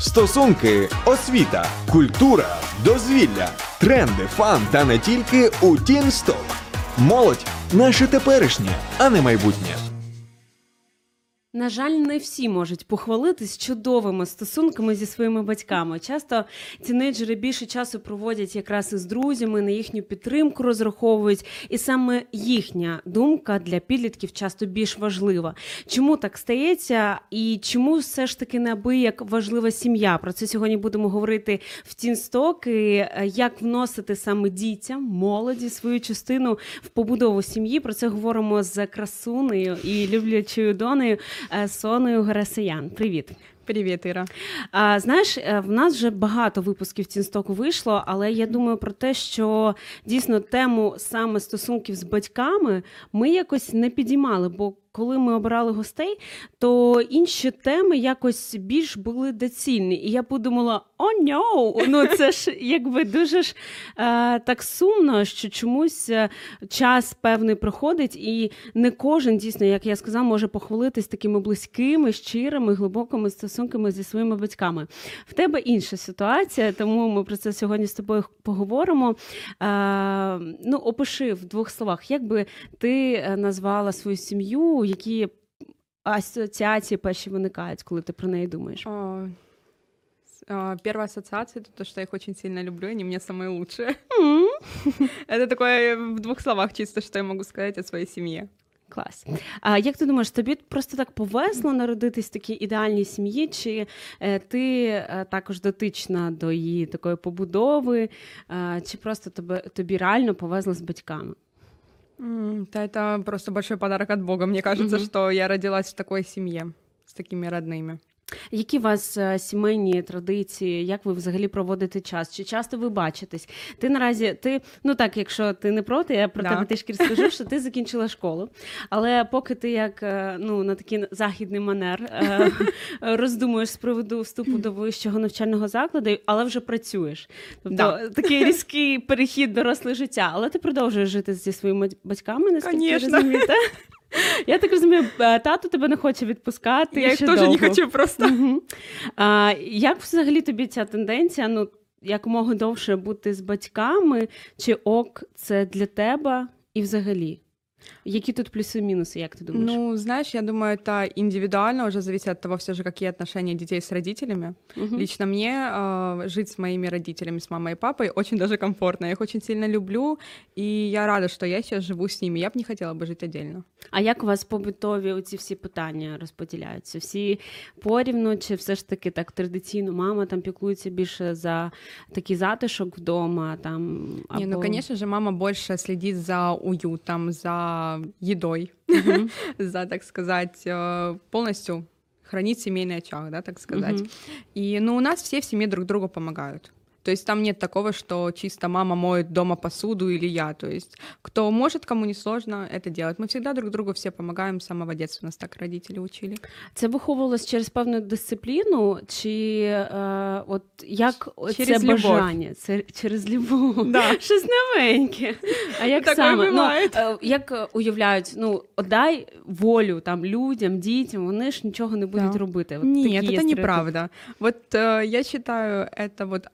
Стосунки, освіта, культура, дозвілля, тренди, фан та не тільки у Тінсток. Молодь наше теперішнє, а не майбутнє. На жаль, не всі можуть похвалитись чудовими стосунками зі своїми батьками. Часто тінейджери більше часу проводять якраз із друзями, на їхню підтримку розраховують, і саме їхня думка для підлітків часто більш важлива. Чому так стається, і чому все ж таки неабияк важлива сім'я? Про це сьогодні будемо говорити в Тінсток, і як вносити саме дітям, молоді свою частину в побудову сім'ї. Про це говоримо з красунею і люблячою донею Соною Герасиян. Привіт. Привіт, Іра. А, знаєш, е, в нас вже багато випусків Тінстоку вийшло, але я думаю про те, що дійсно тему саме стосунків з батьками ми якось не підіймали, бо коли ми обирали гостей, то інші теми якось більш були доцільні. І я подумала: о, no! ну це ж якби дуже ж е, так сумно, що чомусь е, час певний проходить, і не кожен дійсно, як я сказала, може похвалитись такими близькими, щирими, глибокими стосунками зі своїми батьками. В тебе інша ситуація, тому ми про це сьогодні з тобою поговоримо. Е, ну, опиши в двох словах, як би ти е, назвала свою сім'ю, які асоціації перші виникають, коли ти про неї думаєш? О, Первая ассоциация это то, что я их очень сильно люблю, они мне самые лучшие. М, Это такое в двух словах чисто, что я могу сказать о своей семье. Клас. А як ти думаєш, тобі просто так повезло народитись в такій ідеальній сім'ї, чи е, ти е, також дотична до її такої побудови, е, чи просто тебе, тобі реально повезло з батьками? М, Да, это просто большой подарок от Бога. Мне кажется, Мгм. что я родилась в такой семье с такими родными. Які у вас е, сімейні традиції? Як ви взагалі проводите час? Чи часто ви бачитесь? Ти наразі ти ну так, якщо ти не проти, я про Да. тебе трішки розкажу, що ти закінчила школу. Але поки ти як е, ну на такий західний манер е, роздумуєш з приводу вступу до вищого навчального закладу, але вже працюєш. Тобто Да. такий різкий перехід доросле життя. Але ти продовжуєш жити зі своїми батьками, наскільки та? Я так розумію, е, тато тебе не хоче відпускати. я их ще тоже не довго. хочу просто. Угу. А, як взагалі тобі ця тенденція? Ну, якомога довше бути з батьками, чи ок, це для тебе і взагалі? Які тут плюси і мінуси, як ти думаєш? Ну, знаешь, я думаю, это индивидуально уже зависит от того, все же, какие отношения детей с родителями. Мгм. Лично мне э, жить с моими родителями, с мамой и папой, очень даже комфортно. Я их очень сильно люблю, и я рада, что я сейчас живу с ними. Я бы не хотела бы жить отдельно. А як у вас побутові оці всі питання розподіляються? Всі порівну, чи все ж таки так традиційно мама там піклується більше за такий затишок вдома? Там, Не, ну, або- конечно же, мама больше следит за уютом, за едой, Мгм. за, так сказать, э, полностью хранить семейный очаг, да, так сказать. И, ну, у нас все в семье друг другу помогают. То есть там нет такого, что чисто мама моет дома посуду или я. То есть кто может, кому не сложно, это делать. Мы всегда друг другу все помогаем с самого детства. Нас так родители учили. Це виховувалось через певну дисципліну, чи е, от як Через це любов. бажання? Це через любов. Да. Щось новеньке. А як Таке саме? буває. Ну, е, як е, уявляють, ну дай волю там людям, дітям, вони ж нічого не будуть Да. робити. От Нет, такі є это стереотипи. неправда. Вот э, я считаю, это вот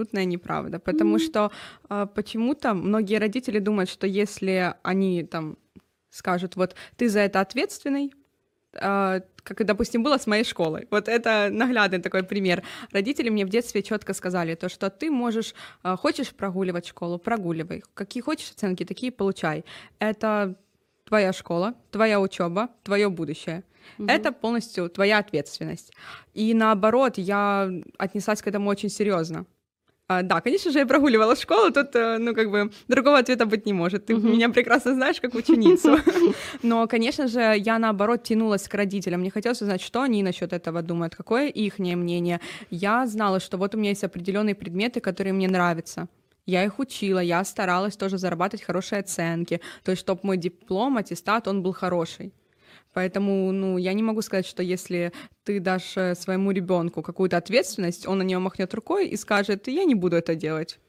абсолютная неправда, потому Мгм. что э, почему-то многие родители думают, что если они там скажут, вот ты за это ответственный, э, как, допустим, было с моей школой. Вот это наглядный такой пример. Родители мне в детстве четко сказали, то, что ты можешь, э, хочешь прогуливать школу, прогуливай. Какие хочешь оценки, такие получай. Это твоя школа, твоя учеба, твое будущее. Мгм. Это полностью твоя ответственность. И наоборот, я отнеслась к этому очень серьезно. А, да, конечно же, я прогуливала школу, тут, э, ну, как бы, другого ответа быть не может. Ты Мгм. меня прекрасно знаешь как ученицу. Но, конечно же, я, наоборот, тянулась к родителям. Мне хотелось узнать, что они насчет этого думают, какое их мнение. Я знала, что вот у меня есть определенные предметы, которые мне нравятся. Я их учила, я старалась тоже зарабатывать хорошие оценки, то есть, чтобы мой диплом, аттестат, он был хороший. Поэтому, ну, я не могу сказать, что если ты дашь э, своему ребенку какую-то ответственность, он на нее махнет рукой и скажет, я не буду это делать.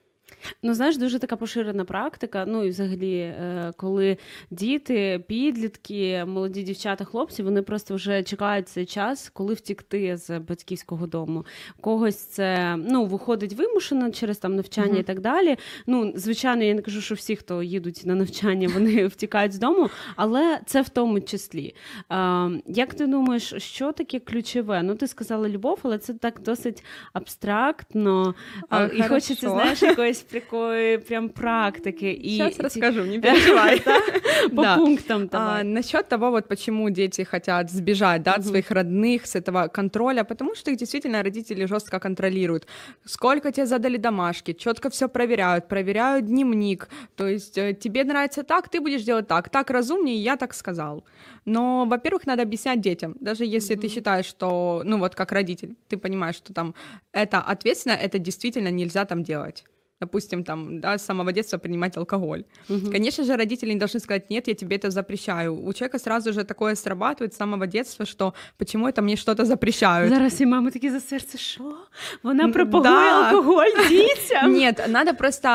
Ну, знаєш, дуже така поширена практика. Ну і взагалі, е, коли діти, підлітки, молоді дівчата, хлопці, вони просто вже чекають цей час, коли втікти з батьківського дому. Когось це ну виходить вимушено через там навчання Мгм. і так далі. Ну, звичайно, я не кажу, що всі, хто їдуть на навчання, вони втікають з дому, але це в тому числі. Е, Як ти думаєш, що таке ключове? Ну, ти сказала любов, але це так досить абстрактно. А, А, і хочеться, знаєш, якоїсь такої прям практики. І Сейчас ці- расскажу, не переживай. по Да. пунктам А, давай. насчет того, вот почему дети хотят сбежать да, от Мгм. своих родных, с этого контроля, потому что их действительно родители жестко контролируют. Сколько тебе задали домашки, четко все проверяют, проверяют дневник. То есть э, тебе нравится так, ты будешь делать так, так разумнее, я так сказал. Но, во-первых, надо объяснять детям, даже если ты Мгм. считаешь, что, ну вот как родитель, ты понимаешь, что там это ответственно, это действительно нельзя там делать. Допустим, там, да, с самого детства принимать алкоголь. Мгм. Конечно же, родители не должны сказать, нет, я тебе это запрещаю. У человека сразу же такое срабатывает с самого детства, что почему это мне что-то запрещают. Зараз і мами такі за серце, що? Вона М, пропагує да. алкоголь дітям. Нет, надо просто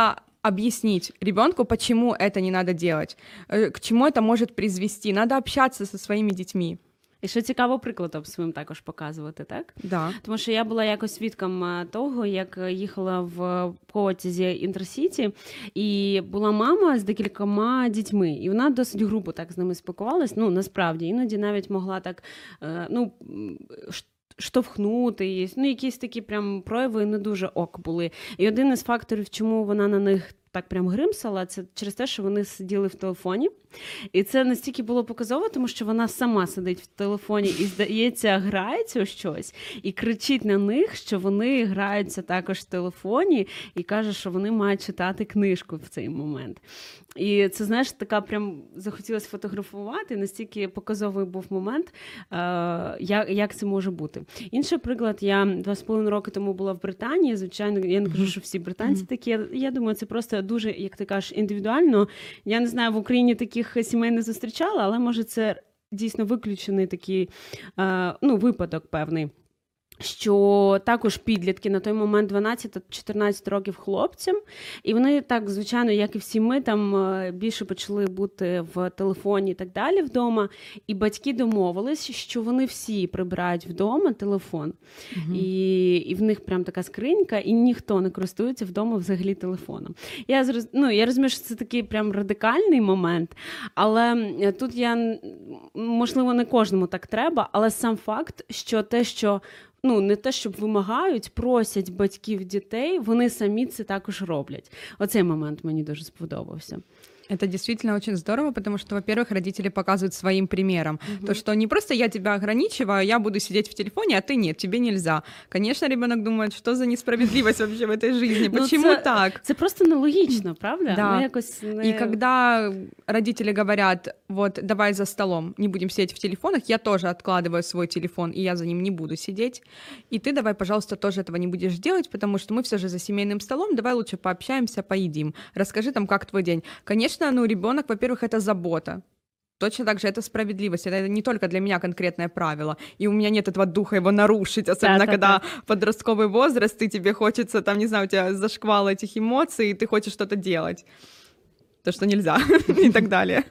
объяснить ребенку, почему это не надо делать, э, к чему это может призвести. Надо общаться со своими детьми. І що цікаво, прикладом своїм також показувати, так? Да. Тому що я була якось свідком е, того, як е, їхала в потязі Інтерсіті, і була мама з декількома дітьми, і вона досить грубо так з ними спілкувалась. Ну насправді іноді навіть могла так е, ну. Штовхнути, ну, якісь такі прям прояви не дуже ок були. І один із факторів, чому вона на них так прям гримсала, це через те, що вони сиділи в телефоні. І це настільки було показово, тому що вона сама сидить в телефоні і, здається, грається у щось, і кричить на них, що вони граються також в телефоні, і каже, що вони мають читати книжку в цей момент. І це, знаєш, така прям захотілося фотографувати, настільки показовий був момент, е, як, як це може бути. Інший приклад, я два з половиною роки тому була в Британії. Звичайно, я не кажу, що всі британці такі. Я, я думаю, це просто дуже, як ти кажеш, індивідуально. Я не знаю, в Україні таких сімей не зустрічала, але може це дійсно виключений такий е, ну, випадок певний. Що також підлітки на той момент 12-14 років хлопцям, і вони так, звичайно, як і всі ми, там е, більше почали бути в телефоні і так далі вдома. І батьки домовились, що вони всі прибирають вдома телефон. І, і в них прям така скринька, і ніхто не користується вдома взагалі телефоном. Я зроз... ну, я розумію, що це такий прям радикальний момент, але тут я можливо не кожному так треба, але сам факт, що те, що ну не те, щоб вимагають, просять батьків дітей, вони самі це також роблять. Оцей момент мені дуже сподобався. Это действительно очень здорово, потому что, во-первых, родители показывают своим примером. То, что не просто я тебя ограничиваю, я буду сидеть в телефоне, а ты нет, тебе нельзя. Конечно, ребенок думает, что за несправедливость вообще в этой жизни, Ну, почему це- так? Це просто нелогічно, правда? Да. Ну, якось не... И когда родители говорят, вот давай за столом, не будем сидеть в телефонах, я тоже откладываю свой телефон, и я за ним не буду сидеть. И ты давай, пожалуйста, тоже этого не будешь делать, потому что мы все же за семейным столом, давай лучше пообщаемся, поедим. Расскажи там, как твой день. Конечно, ну, ребенок, во-первых, это забота. Точно так же это справедливость. Это не только для меня конкретное правило. И у меня нет этого духа его нарушить, особенно Да-да-да. когда подростковый возраст, и тебе хочется, там, не знаю, у тебя зашквал этих эмоций, и ты хочешь что-то делать. То, что нельзя, и так далее.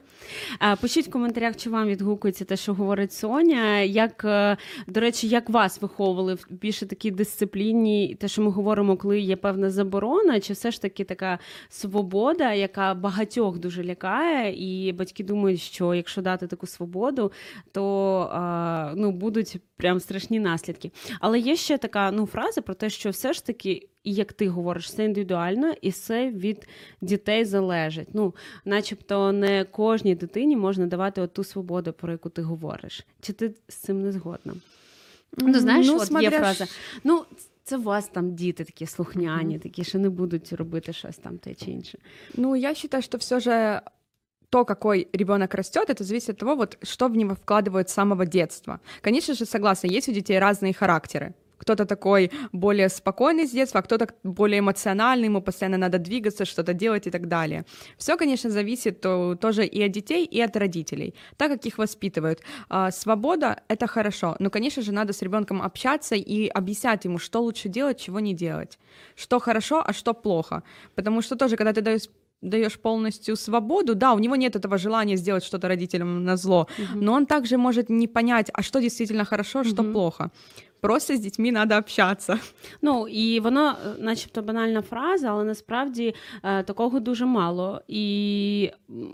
А, Пишіть в коментарях, чи вам відгукується те, що говорить Соня. Як, е, до речі, як вас виховували в більше такій дисципліні, те, що ми говоримо, коли є певна заборона, чи все ж таки така свобода, яка багатьох дуже лякає, і батьки думають, що якщо дати таку свободу, то ну, будуть прям страшні наслідки. Але є ще така ну, фраза про те, що все ж таки, і як ти говориш, це індивідуально, і це від дітей залежить. Ну, начебто не кожній дитині можна давати от ту свободу, про яку ти говориш. Чи ти з цим не згодна? Ну, знаєш, от є фраза. Ну, це у вас там діти такі слухняні, такі, що не будуть робити щось там те чи інше. Ну, я считаю, что все же то, какой ребенок растет, это зависит от того, вот, что в него вкладывают с самого детства. Конечно же, согласна, есть у детей разные характеры. Кто-то такой более спокойный с детства, а кто-то более эмоциональный, ему постоянно надо двигаться, что-то делать и так далее. Все, конечно, зависит то, тоже и от детей, и от родителей, так как их воспитывают. А, свобода — это хорошо, но, конечно же, надо с ребенком общаться и объяснять ему, что лучше делать, чего не делать, что хорошо, а что плохо. Потому что тоже, когда ты даешь даешь полностью свободу, да, у него нет этого желания сделать что-то родителям на зло, угу. но он также может не понять, а что действительно хорошо, угу. что плохо. Просто з дітьми треба общатися. Ну і воно, начебто, банальна фраза, але насправді е, такого дуже мало. І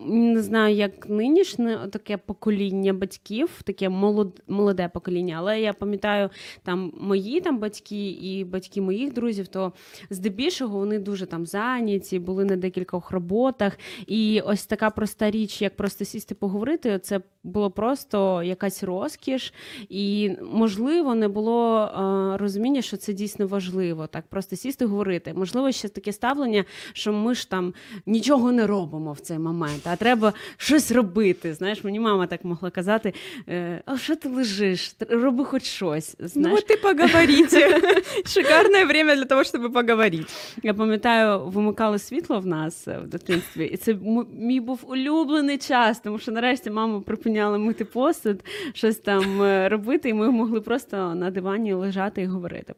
не знаю, як нинішнє таке покоління батьків, таке молод, молоде покоління, але я пам'ятаю там мої там батьки і батьки моїх друзів, то здебільшого вони дуже там зайняті, були на декількох роботах. І ось така проста річ, як просто сісти поговорити, це було просто якась розкіш, і можливо не було було е, розуміння, що це дійсно важливо. Так, просто сісти говорити. Можливо, ще таке ставлення, що ми ж там нічого не робимо в цей момент, а треба щось робити. Знаєш, мені мама так могла казати: е, а що ти лежиш? Роби хоч щось. Ну, знаєш. Ну, ти поговорите. Шикарне время для того, щоб поговорити. Я пам'ятаю, вимикали світло в нас в дитинстві, і це мій був улюблений час, тому що нарешті мама припиняла мити посуд, щось там е, робити, і ми могли просто на дивані лежати і говорити.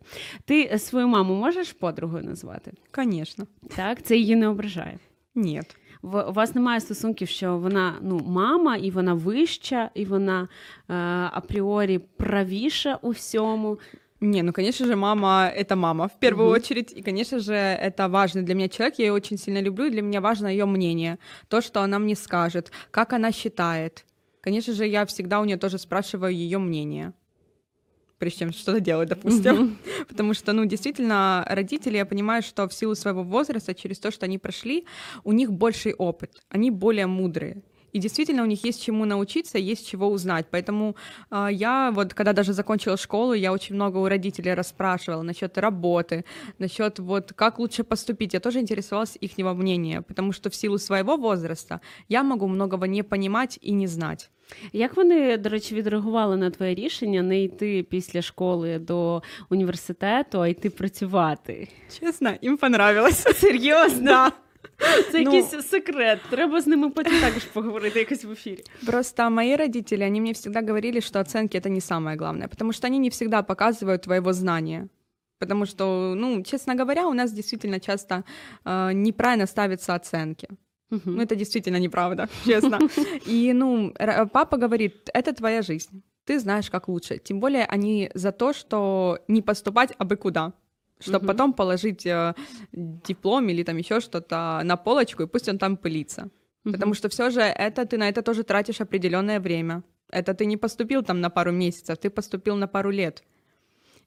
Ти свою маму можеш подругою назвати? Звісно. Так, це її не ображає. Ні. В, у вас немає стосунків, що вона ну, мама, і вона вища, і вона е, апріорі правіша у всьому. Не, ну, конечно же, мама — это мама в первую угу. очередь, и, конечно же, это важный для меня человек, я ее очень сильно люблю, и для меня важно ее мнение, то, что она мне скажет, как она считает. Конечно же, я всегда у нее тоже спрашиваю ее мнение Прежде чем что-то делать, допустим. Mm-hmm. Потому что, ну, действительно, родители, я понимаю, что в силу своего возраста, через то, что они прошли, у них больший опыт, они более мудрые. И действительно у них есть чему научиться, есть чего узнать. Поэтому э, я вот, когда даже закончила школу, я очень много у родителей расспрашивала насчет работы, насчет вот как лучше поступить. Я тоже интересовалась их мнения, потому что в силу своего возраста я могу многого не понимать и не знать. Як вони, до речі, відреагували на твоє рішення не йти після школи до університету, а йти працювати? Чесно, їм понравилось. Серйозно? Да. Це ну, якийсь секрет. Треба з ними потім також поговорити якось в ефірі. Просто мои родители, они мне всегда говорили, что оценки это не самое главное, потому что они не всегда показывают твоего знания. Потому что, ну, честно говоря, у нас действительно часто э, неправильно ставятся оценки. Ну, это действительно неправда, честно. И, ну, папа говорит, это твоя жизнь. Ты знаешь, как лучше. Тем более они за то, что не поступать абы куда. Чтобы угу. потом положить э, диплом или там еще что-то на полочку, и пусть он там пылится. Угу. Потому что все же это ты на это тоже тратишь определенное время. Это ты не поступил там на пару месяцев, ты поступил на пару лет.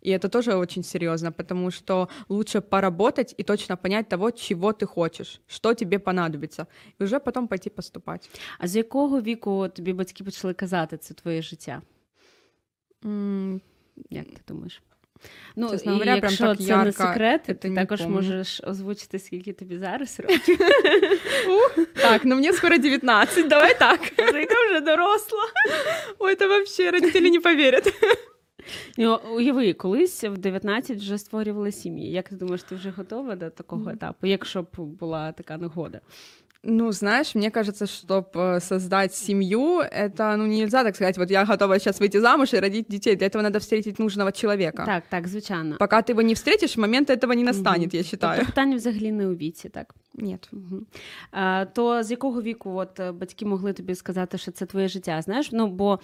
И это тоже очень серьезно, потому что лучше поработать и точно понять того, чего ты хочешь, что тебе понадобится, і вже потім пойти поступати. А з якого віку тобі батьки почали казати це твоє життя? Mm. Як ти думаєш? Ну, Чесно говоря, і якщо прям так це ярко, не секрет, ти також помню. можеш озвучити, скільки тобі зараз років. Так, ну мені скоро 19, давай так. Яка вже доросла. Ой, це взагалі родителі не повірять. Ну, Уяви, колись в 19 вже створювали сім'ї. Як ти думаєш, ти вже готова до такого етапу, якщо б була така нагода? Ну, знаешь, мне кажется, чтобы э, создать семью, это, ну, нельзя так сказать, вот я готова сейчас выйти замуж и родить детей. Для этого надо встретить нужного человека. Так, так, звичайно. Пока ты его не встретишь, момента этого не настанет, угу. я считаю. Тобто питання взагалі не у віці, так? Ні. Угу. А, То з якого віку от е, батьки могли тобі сказати, що це твоє життя? Знаєш, ну бо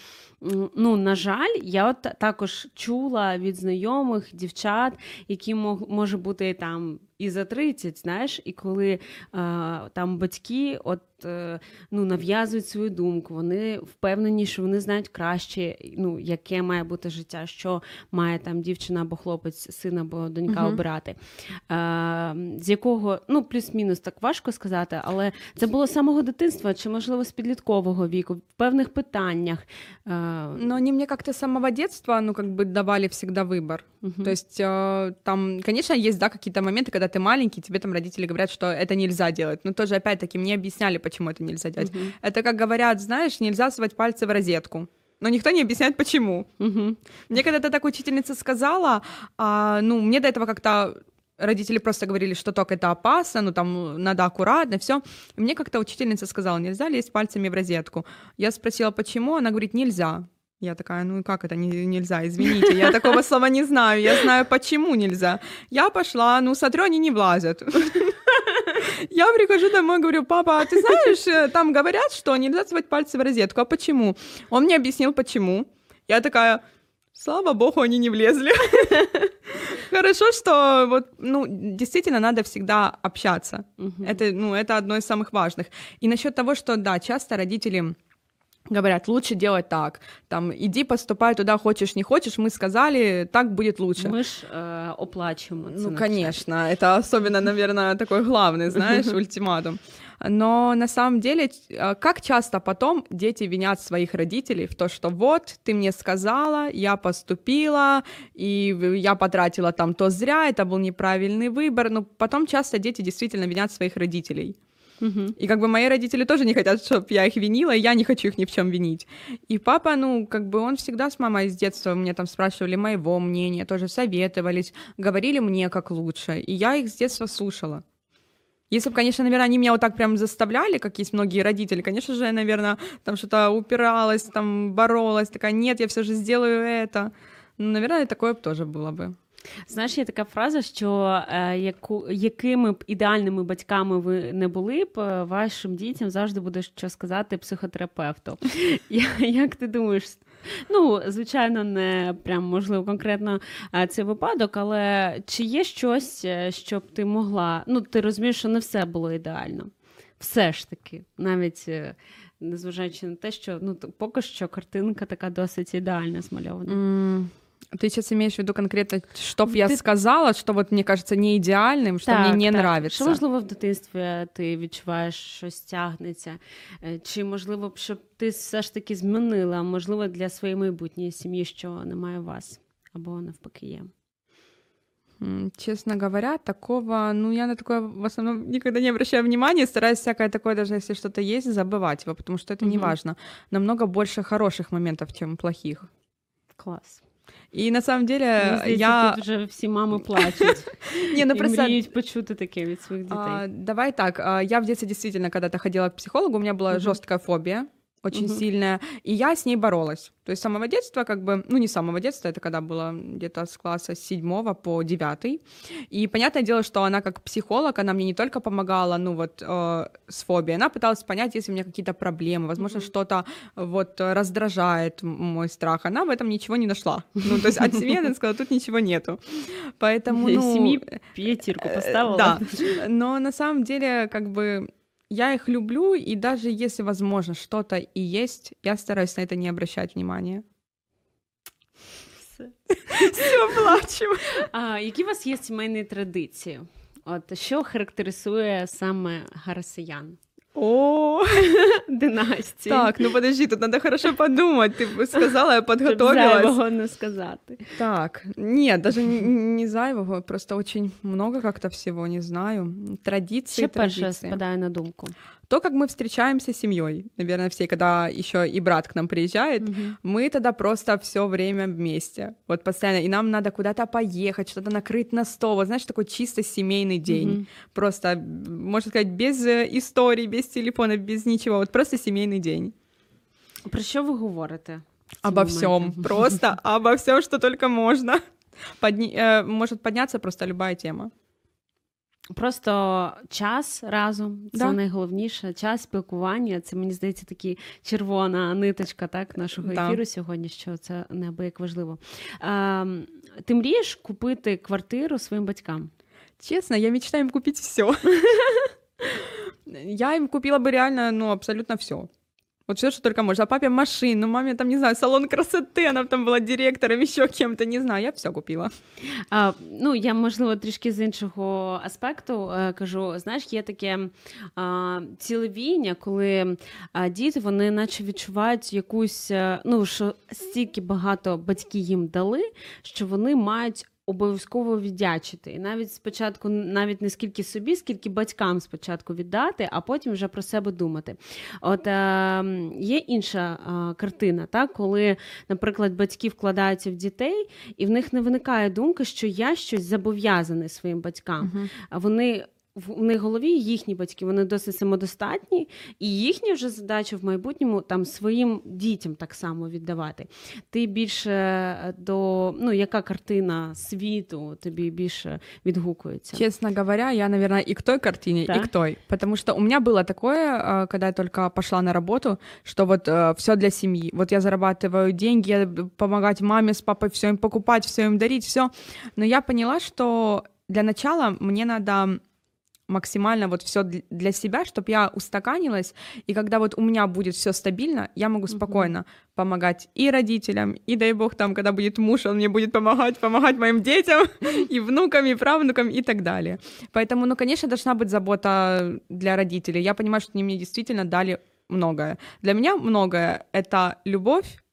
ну на жаль, я от також чула від знайомих дівчат, які мог, може бути там і за 30, знаєш, і коли а, там батьки от ну, нав'язують свою думку, вони впевнені, що вони знають краще, ну, яке має бути життя, що має там дівчина або хлопець, син або донька uh обирати. А, З якого, ну, плюс-мінус так важко сказати, але це було з самого дитинства, чи, можливо, з підліткового віку, в певних питаннях. А... Но они мне как-то с самого детства, ну, как бы давали всегда выбор. Uh-huh. То есть э, там, конечно, есть, да, какие-то моменты, когда ты маленький, тебе там родители говорят, что это нельзя делать. Но тоже, опять-таки, мне объясняли, почему это нельзя делать. Угу. Это как говорят, знаешь, нельзя совать пальцы в розетку. но никто не объясняет, почему. Угу. Мне когда-то так учительница сказала, а, ну, мне до этого как-то родители просто говорили, что ток это опасно, ну, там, надо аккуратно, все. Мне как-то учительница сказала, нельзя лезть пальцами в розетку. Я спросила, почему, она говорит, нельзя. Я такая, ну и как это не- нельзя, извините, я такого слова не знаю, я знаю, почему нельзя. Я пошла, ну, смотрю, они не влазят. Я прихожу домой, говорю, папа, а ты знаешь, э, там говорят, что нельзя совать пальцы в розетку, а почему? Он мне объяснил, почему. Я такая, слава богу, они не влезли. Хорошо, что вот, ну, действительно надо всегда общаться. Это, ну, это одно из самых важных. И насчет того, что, да, часто родители говорят, лучше делать так, там, иди поступай туда, хочешь, не хочешь, мы сказали, так будет лучше. Ми ж е, оплачуємо це Ну, навчання. конечно, это особенно, наверное, такой главный, знаешь, ультиматум. Но на самом деле, э, как часто потом дети винят своих родителей в то, что вот, ты мне сказала, я поступила, и в- я потратила там то зря, это был неправильный выбор. Но потом часто дети действительно винят своих родителей. Мгм. И как бы мои родители тоже не хотят, чтобы я их винила, и я не хочу их ни в чем винить. И папа, ну, как бы он всегда с мамой с детства мне там спрашивали моего мнения, тоже советовались, говорили мне как лучше, и я их с детства слушала. Если бы, конечно, наверное, они меня вот так прям заставляли, как есть многие родители, конечно же, я, наверное, там что-то упиралась, там боролась, такая, нет, я все же сделаю это. Ну, наверное, такое бы тоже было бы. Знаєш, є така фраза, що е, яку, якими б ідеальними батьками ви не були б, е, вашим дітям завжди буде що сказати психотерапевту. Я- Як ти думаєш? Ну, звичайно, не прям можливо конкретно е, цей випадок, але чи є щось, е, щоб ти могла? Ну, ти розумієш, що не все було ідеально. Все ж таки, навіть незважаючи на те, що ну поки що картинка така досить ідеально змальована. М, Ты сейчас имеешь в виду конкретно, что б я Ты- сказала, что вот мне кажется не идеальным, что мне не нравится? Що можливо в дитинстві ти відчуваєш, щось тягнеться? Е, Чи можливо б, щоб ти все ж таки змінила, можливо, для своєї майбутньої сім'ї, що немає вас, або навпаки є? М, Честно говоря, такого, ну, я на такое в основном никогда не обращаю внимания, стараюсь всякое такое, даже если что-то есть, забывать его, потому что это не Мгм. важно. Намного больше хороших моментов, чем плохих. Клас. И на самом деле Мені я... тут вже всі мами плачуть Не, ну просто... мріють почути таке від своїх дітей. А, давай так, я в детстве действительно коли-то ходила к психологу, у меня была жорстка жесткая фобия, очень Мгм. сильная, и я с ней боролась. То есть с самого детства, как бы, ну не с самого детства, это когда было где-то с класса седьмого по девятый. И понятное дело, что она как психолог, она мне не только помогала, ну вот, э, с фобией, она пыталась понять, если у меня какие-то проблемы, возможно, Мгм. что-то вот э, раздражает м- мой страх. Она в этом ничего не нашла. Ну, то есть от семьи она сказала, тут ничего нету. Поэтому, ну... Сім'ї п'ятірку Э, поставила. Да, но на самом деле, как бы, я их люблю, и даже если, возможно, что-то и есть, я стараюсь на это не обращать внимания. Все. Плачу. А, які у вас є сімейні традиції? От що характеризує саме гарасиян? О, Династії. так, ну подожди, тут надо хорошо подумать. Ты бы сказала, я Щоб подготовилась. зайвого не сказати. Так, нет, даже не зайвого, просто очень много как-то всего, не знаю. Традиции, Що перше традиции. спадає на думку? То, как мы встречаемся с семьей, наверное, все, когда еще и брат к нам приезжает, мы тогда просто все время вместе. Вот постоянно. И нам надо куда-то поехать, что-то накрыть на стол. Вот знаешь, такой чисто семейный день. Мгм. Просто, можно сказать, без э, историй, без телефона, без ничего. Вот просто семейный день. Про що ви говорите? Обо всем. Просто обо всем, что только можно. Подни- э, может подняться просто любая тема. Просто час разом це Да. найголовніше. Час спілкування. Це мені здається такі червона ниточка так нашого Да. ефіру сьогодні. Що це неабияк важливо. Ем, ти мрієш купити квартиру своїм батькам? Честно, я мечтаю им купить все. Я им купила бы реально, ну, абсолютно все. Вот все, что только можно. А папе машину, маме там, не знаю, салон красоты, она там была директором, еще кем-то, не знаю, я все купила. А, ну, я можливо трішки з іншого аспекту е, кажу: знаєш, є таке а, цілевіння, коли а, діти вони наче відчувають якусь, е, ну що стільки багато батьки їм дали, що вони мають обов'язково віддячити. І навіть спочатку, навіть не скільки собі, скільки батькам спочатку віддати, а потім вже про себе думати. От е, є інша е, картина, так, коли, наприклад, батьки вкладаються в дітей, і в них не виникає думки, що я щось зобов'язаний своїм батькам. А вони в у них голові їхні батьки, вони досить самодостатні, і їхня вже задача в майбутньому там своїм дітям так само віддавати. Ти більше е, до ну, яка картина світу тобі більше відгукується? Честно говоря, я, наверное, и к той картине, Да? и к той. Потому что у меня было такое, э, когда я только пошла на работу, что вот все для семьи. Вот я зарабатываю деньги, я б- помогать маме с папой, все им покупать, все им дарить, все. Но я поняла, что для начала мне надо максимально вот все для себя, чтобы я устаканилась, и когда вот у меня будет все стабильно, я могу спокойно помогать и родителям, и дай бог там, когда будет муж, он мне будет помогать, помогать моим детям, и внукам, и правнукам, и так далее. Поэтому, ну, конечно, должна быть забота для родителей. Я понимаю, что они мне действительно дали многое. Для меня многое — это любовь,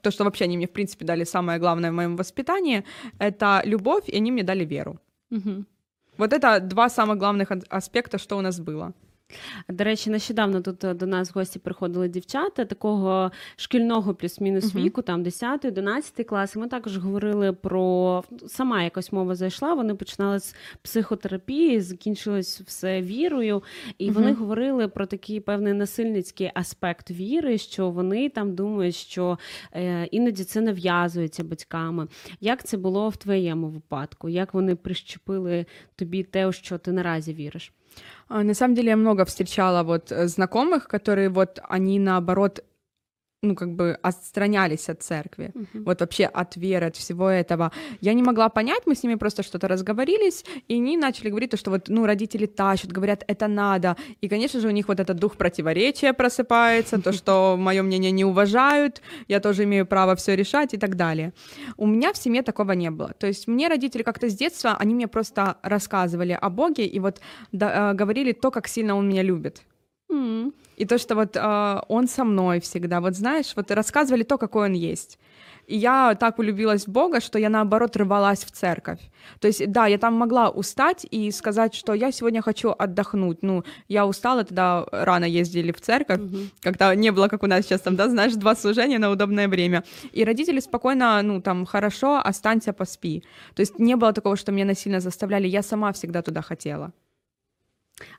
то, что вообще они мне, в принципе, дали самое главное в моем воспитании, это любовь, и они мне дали веру. Угу. Вот это два самых главных ад- аспекта, что у нас было. До речі, нещодавно тут е, до нас в гості приходили дівчата такого шкільного плюс-мінус Мгм. віку, там 10 11 клас. І Ми також говорили про сама якось мова зайшла. Вони починали з психотерапії, закінчилось все вірою. І вони говорили про такий певний насильницький аспект віри, що вони там думають, що е, іноді це нав'язується батьками. Як це було в твоєму випадку? Як вони прищепили тобі те, у що ти наразі віриш? А, На самом деле я много встречала вот э, знакомых, которые вот они наоборот, ну как бы отстранялись от церкви. Мгм. Вот вообще от веры, от всего этого. Я не могла понять, мы с ними просто что-то разговорились, и они начали говорить, то, что вот, ну, родители тащат, говорят, это надо. И, конечно же, у них вот этот дух противоречия просыпается, то, что мое мнение не уважают, я тоже имею право все решать и так далее. У меня в семье такого не было. То есть мне родители как-то с детства, они мне просто рассказывали о Боге и вот да, э, говорили то, как сильно Он меня любит. М. И то, что вот э, он со мной всегда, вот знаешь, вот рассказывали то, какой он есть. И я так влюбилась в Бога, что я наоборот рвалась в церковь. То есть, да, я там могла устать и сказать, что я сегодня хочу отдохнуть. Ну, я устала, тогда рано ездили в церковь, Мгм. когда не было, как у нас сейчас там, да, знаешь, два служения на удобное время. И родители спокойно, ну, там, хорошо, останься, поспи. То есть не было такого, что меня насильно заставляли, я сама всегда туда хотела.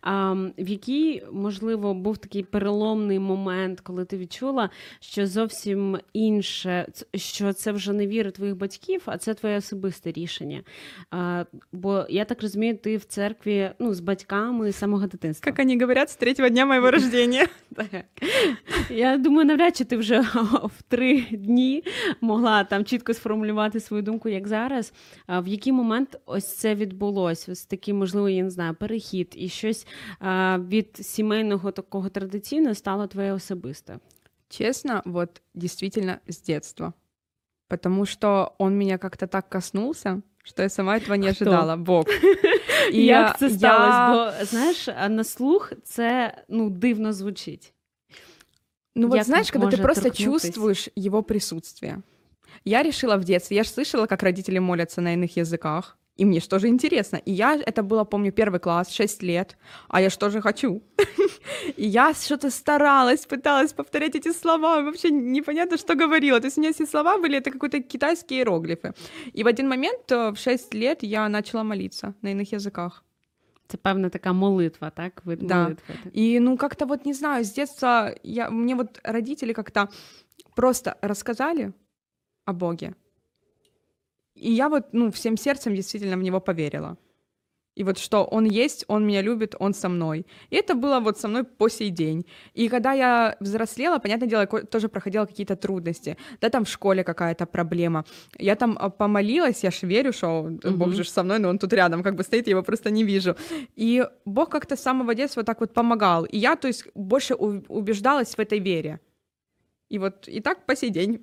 А в який, можливо, був такий переломний момент, коли ти відчула, що зовсім інше, що це вже не віра твоїх батьків, а це твоє особисте рішення. А, бо я так розумію, ти в церкві ну, з батьками з самого дитинства. Как они говорят, с третьего дня моего рождения. Так. Я думаю, навряд чи ти вже в три дні могла там чітко сформулювати свою думку, як зараз. А в який момент ось це відбулося? Ось такий, можливо, я не знаю, перехід, і щось а, від сімейного такого традиційного стало твоє особисте. Честно, вот действительно с детства. Потому что он меня как-то так коснулся, что я сама этого не Кто? ожидала. Бог. І як це я- сталося? Бо знаєш, а на слух це ну дивно звучить. Ну вот Як знаешь, когда ты может просто торкнутись? чувствуешь его присутствие. Я решила в детстве, я же слышала, как родители молятся на иных языках. И мне же тоже интересно. И я, это было, помню, первый класс, 6 лет, а я же тоже хочу. И я что-то старалась, пыталась повторять эти слова, вообще непонятно, что говорила. То есть у меня все слова были, это какие-то китайские иероглифы. И в один момент, э, в 6 лет, я начала молиться на иных языках. Це певна така молитва, так? Вид Да. И, ну, как-то вот, не знаю, с детства я, мне вот родители как-то просто рассказали о Боге. И я вот, ну, всем сердцем действительно в него поверила. И вот что он есть, он меня любит, он со мной. И это было вот со мной по сей день. И когда я взрослела, понятное дело, я тоже проходила какие-то трудности. Да, там в школе какая-то проблема. Я там а, помолилась, я ж верю, что Бог Мгм. же со мной, но он тут рядом как бы стоит, я его просто не вижу. И Бог как-то с самого детства так вот помогал. И я, то есть, больше убеждалась в этой вере. И вот и так по сей день.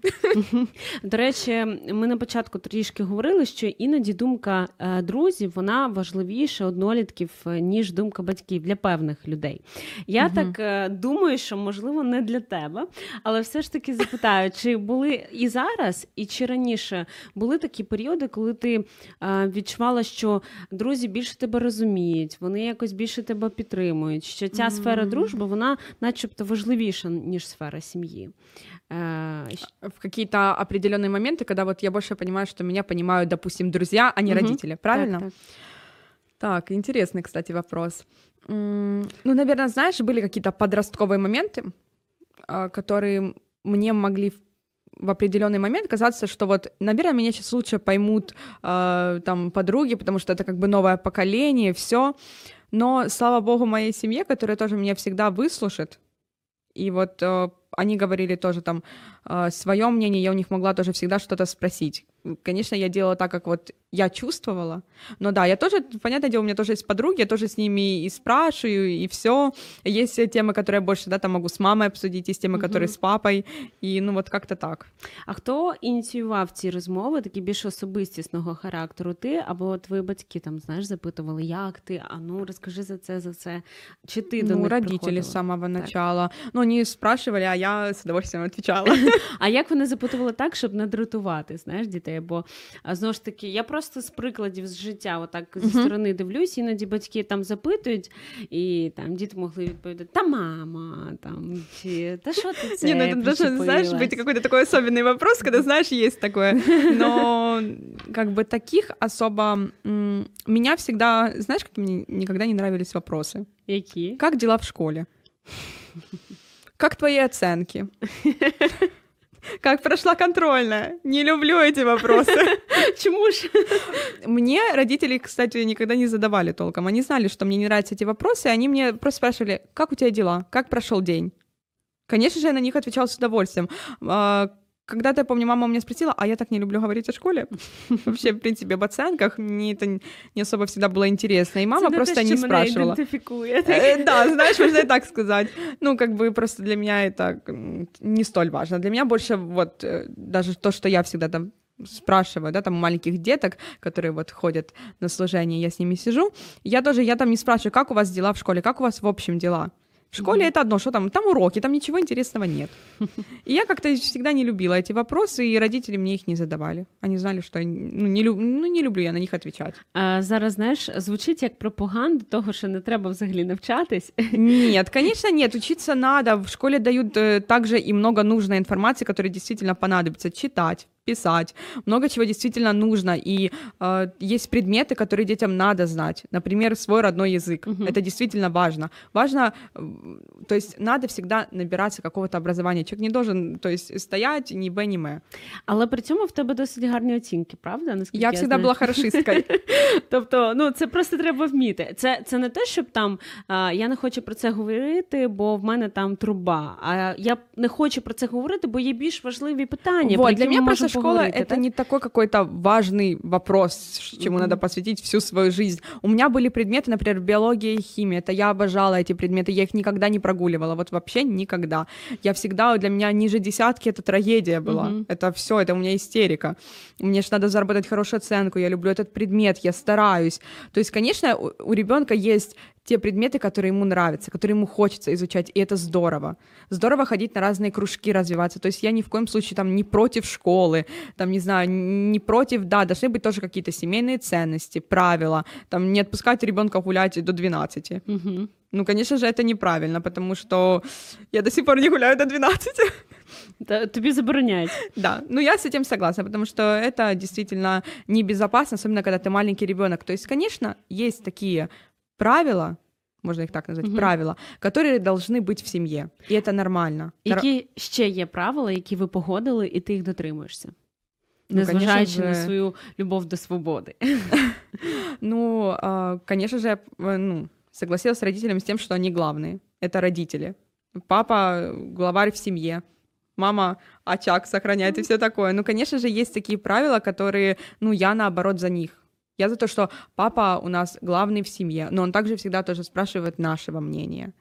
До речі, ми на початку трішки говорили, що іноді думка е, друзів вона важливіша однолітків, е, ніж думка батьків для певних людей. Я Мгм. так е, думаю, що можливо не для тебе, але все ж таки запитаю, чи були і зараз, і чи раніше були такі періоди, коли ти відчувала, що друзі більше тебе розуміють, вони якось більше тебе підтримують, що ця сфера дружби вона, начебто, важливіша ніж сфера сім'ї. Е, щ- В какие-то определенные моменты, когда вот я больше понимаю, что меня понимают, допустим, друзья, а не Мгм. родители, правильно? Так, так. Так, интересный, кстати, вопрос. Ну, наверное, знаешь, были какие-то подростковые моменты, а, которые мне могли в определенный момент казаться, что вот, наверное, меня сейчас лучше поймут а, там подруги, потому что это как бы новое поколение, все. Но слава богу моей семье, которая тоже меня всегда выслушает. И вот э, они говорили тоже там свое мнение, я у них могла тоже всегда что-то спросить. Конечно, я делала так, как вот я чувствовала. Но да, я тоже, понятное дело, у меня тоже есть подруги, я тоже с ними и спрашиваю, и все. Есть темы, которые я больше, да, там могу с мамой обсудить, есть темы, Мгм. которые с папой, и ну вот как-то так. А хто ініціював ці розмови, такі більш особистісного характеру? Ти або твої батьки там знаєш, запитували, як ти? А ну розкажи за це, за це. Чи ти до ну, них родители приходила? с самого начала. Ну, они спрашивали, а я с удовольствием отвечала. А як вони запитували так, щоб не дратувати, знаєш, дітей? Бо а, знову ж таки, я просто з прикладів з життя, отак зі Мгм. сторони дивлюсь, іноді батьки там запитують, і там діти могли відповідати: та мама, там чи та що ти це? Не, ну это должен, знаешь, быть причепилась?» какой-то такой особенный вопрос, когда, знаешь, есть такое. Но как бы таких особо... м, Меня всегда... Знаешь, как мне никогда не нравились вопросы? Які? Как дела в школе? Как твои оценки? Как прошла контрольная? Не люблю эти вопросы. Чому ж? Мне родители, кстати, никогда не задавали толком. Они знали, что мне не нравятся эти вопросы, и они мне просто спрашивали, как у тебя дела, как прошел день. Конечно же, я на них отвечала с удовольствием. А, Когда-то, я помню, мама у меня спросила, а я так не люблю говорить о школе. Вообще, в принципе, об оценках мне это не особо всегда было интересно. И мама Це просто те, не що мене спрашивала. ідентифікує. Э, Да, знаешь, можно и так сказать. Ну, как бы просто для меня это м, не столь важно. Для меня больше вот э, даже то, что я всегда там спрашиваю, да, там у маленьких деток, которые вот ходят на служение, я с ними сижу, я тоже, я там не спрашиваю, как у вас дела в школе, как у вас в общем дела. В школе Мгм. это одно, что там, там уроки, там ничего интересного нет. И я как-то всегда не любила эти вопросы, и родители мне их не задавали. Они знали, что я ну, не, люб- ну, не люблю я на них отвечать. А зараз, знаєш, звучить як пропаганда того, що не треба взагалі навчатись. Нет, конечно, нет. Учиться надо. В школе дают э, также и много нужной информации, которая действительно понадобится. Читать, писать. Много чего действительно нужно. И э, есть предметы, которые детям надо знать. Например, свой родной язык. Мгм. Это действительно важно. Важно, э, то есть надо всегда набираться какого-то образования. Человек не должен, то есть, стоять ни б, ни м. Але при цьому в тебе досить гарні оцінки, правда? Наскільки Я всегда знаю? была хорошисткой. Тобто, ну це просто треба вміти. Це, це не те, щоб там а, я не хочу про це говорити, бо в мене там труба. А я не хочу про це говорити, бо є більш важливі питання. про Вот, які для ми меня можемо просто школа поговорити, это так? не такой какой-то важный вопрос, ш- чему Мгм. надо посвятить всю свою жизнь. У меня были предметы, например, биология и химия. Это я обожала эти предметы, я их никогда не прогуливала, вот вообще никогда. Я всегда, для меня ниже десятки это трагедия была. Мгм. Это все, это у меня истерика. Мне же надо заработать хорошую оценку, я люблю этот предмет, я стараюсь. То есть, конечно, у, у ребенка есть те предметы, которые ему нравятся, которые ему хочется изучать, и это здорово. Здорово ходить на разные кружки, развиваться. То есть я ни в коем случае там не против школы, там, не знаю, не против, да, должны быть тоже какие-то семейные ценности, правила, там, не отпускать ребенка гулять до 12. Мгм. Ну, конечно же, это неправильно, потому что я до сих пор не гуляю до 12. Та- Тобі забороняють. Да, ну я с этим согласна, потому что это действительно небезопасно, особенно когда ты маленький ребенок. То есть, конечно, есть такие правила, можно их так назвать, Мгм. правила, которые должны быть в семье, и это нормально. Нар- Які ще є правила, які ви погодили, і ти їх дотримуєшся? Ну, Незважаючи конечно на же. свою любов до свободи. Ну, а, конечно же, я, э, ну, согласилась с родителями с тем, что они главные. Это родители. Папа э, главарь в семье. Мама очаг сохраняет и все такое. Ну, конечно же, есть такие правила, которые, ну, я наоборот за них. Я за то, что папа у нас главный в семье, но он также всегда тоже спрашивает нашего мнения.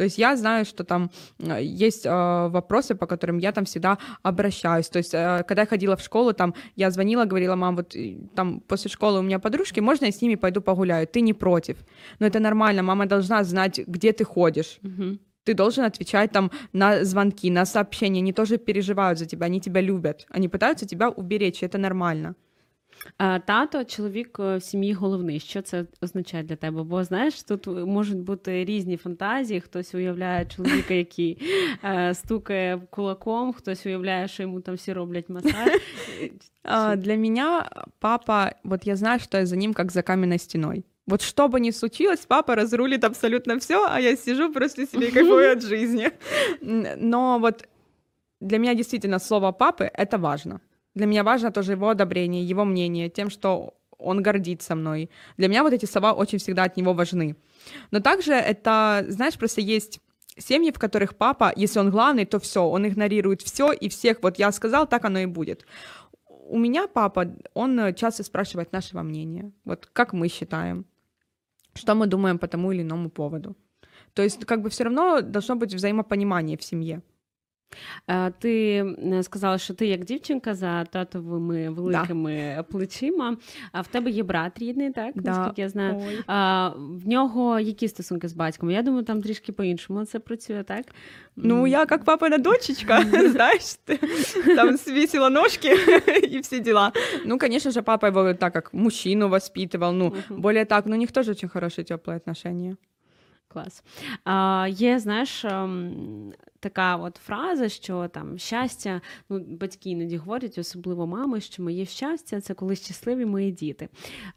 То есть я знаю, что там э, есть э, вопросы, по которым я там всегда обращаюсь. То есть э, когда я ходила в школу, там я звонила, говорила, мам, вот там после школы у меня подружки, можно я с ними пойду погуляю? Ты не против? Но это нормально, мама должна знать, где ты ходишь. Угу. Ты должен отвечать там на звонки, на сообщения. Они тоже переживают за тебя, они тебя любят. Они пытаются тебя уберечь, это нормально. А, Тато, чоловік е, в сім'ї головний. Що це означає для тебе? Бо знаєш, тут можуть бути різні фантазії. Хтось уявляє чоловіка, який е, стукає кулаком, хтось уявляє, що йому там всі роблять масаж. А, для меня папа, вот я знаю, что я за ним как за каменной стеной. Вот что бы ни случилось, папа разрулит абсолютно все, а я сижу просто себе и кайфую от жизни. Н- Но вот для меня действительно слово папы — это важно. Для меня важно тоже его одобрение, его мнение, тем, что он гордится мной. Для меня вот эти слова очень всегда от него важны. Но также это, знаешь, просто есть семьи, в которых папа, если он главный, то все, он игнорирует все и всех. Вот я сказал, так оно и будет. У меня папа, он часто спрашивает нашего мнения. Вот как мы считаем, что мы думаем по тому или иному поводу. То есть, как бы все равно должно быть взаимопонимание в семье. Е, Ти е, сказала, що ти як дівчинка за татовими великими плечима. А в тебе є брат рідний, так? Да. Наскільки я знаю. Ой. А, в нього які стосунки з батьком? Я думаю, там трішки по-іншому це працює, так? Ну, М. я как папина дочечка, знаешь, ты там свесила ножки и все дела. Ну, конечно же, папа его так как мужчину воспитывал, ну, Мгм. более так, ну, у них тоже очень хорошие теплые отношения. Клас. А, є, знаєш, ем, така от фраза, що там щастя, ну, батьки іноді говорять, особливо мами, що моє щастя це коли щасливі мої діти.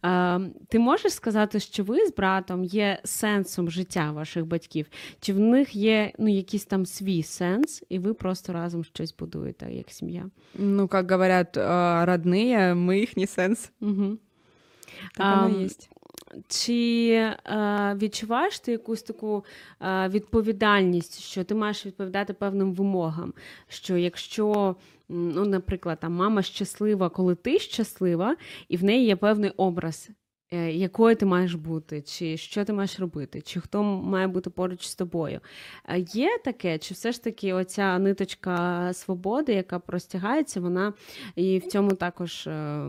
А, ти можеш сказати, що ви з братом є сенсом життя ваших батьків? Чи в них є ну, якийсь там свій сенс, і ви просто разом щось будуєте як сім'я? Ну, как говорят э, родные, мы их не сенс. Угу. Так оно Ам, и есть. чи е, відчуваєш ти якусь таку е, відповідальність, що ти маєш відповідати певним вимогам? Що якщо, ну, наприклад, там мама щаслива, коли ти щаслива, і в неї є певний образ, якою ти маєш бути, чи що ти маєш робити, чи хто має бути поруч з тобою? Е, Є таке, чи все ж таки оця ниточка свободи, яка простягається, вона і в цьому також е,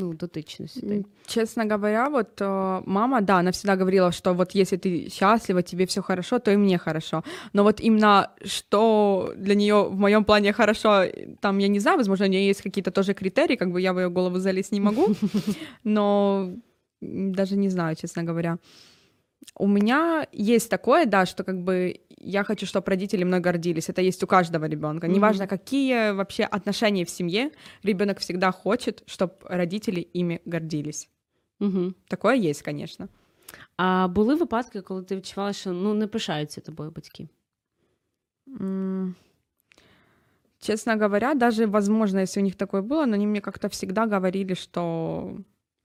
ну, дотична сюди? М, Честно говоря, вот э, мама, да, она всегда говорила, что вот если ты счастлива, тебе все хорошо, то и мне хорошо. Но вот именно что для нее в моем плане хорошо, э, там я не знаю, возможно, у нее есть какие-то тоже критерии, как бы я в ее голову залезть не могу, но м, даже не знаю, честно говоря. У меня есть такое, да, что как бы я хочу, чтобы родители мной гордились. Это есть у каждого ребенка. Мгм. Неважно, какие вообще отношения в семье, ребенок всегда хочет, чтобы родители ими гордились. Угу. Такое есть, конечно. А були випадки, коли ти відчувала, що ну не пишаються тобою батьки? М, Честно говоря, даже, возможно, если у них такое было, но они мне как-то всегда говорили, что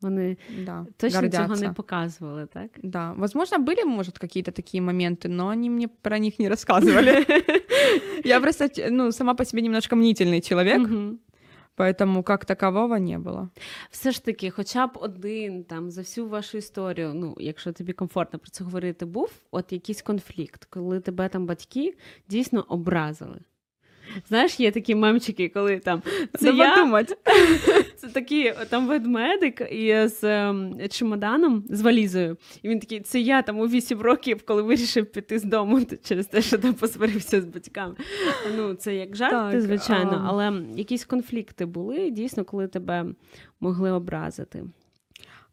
Вони да, точно гордятся. цього не показували, так? Да, возможно, были, может, какие-то такие моменты, но они мне про них не рассказывали. Я просто, ч- ну, сама по себе немножко мнительный человек, Мгм. поэтому как такового не было. Все ж таки, хоча б один там за всю вашу історію, ну якщо тобі комфортно про це говорити, був от якийсь конфлікт, коли тебе там батьки дійсно образили. Знаєш, є такі мемчики, коли там це Надо я. Це такий там ведмедик із ем, чемоданом, з валізою. І він такий: це я там у 8 років, коли вирішив піти з дому через те, що там посварився з батьками. Ну, це як жарти, звичайно, але якісь конфлікти були дійсно, коли тебе могли образити.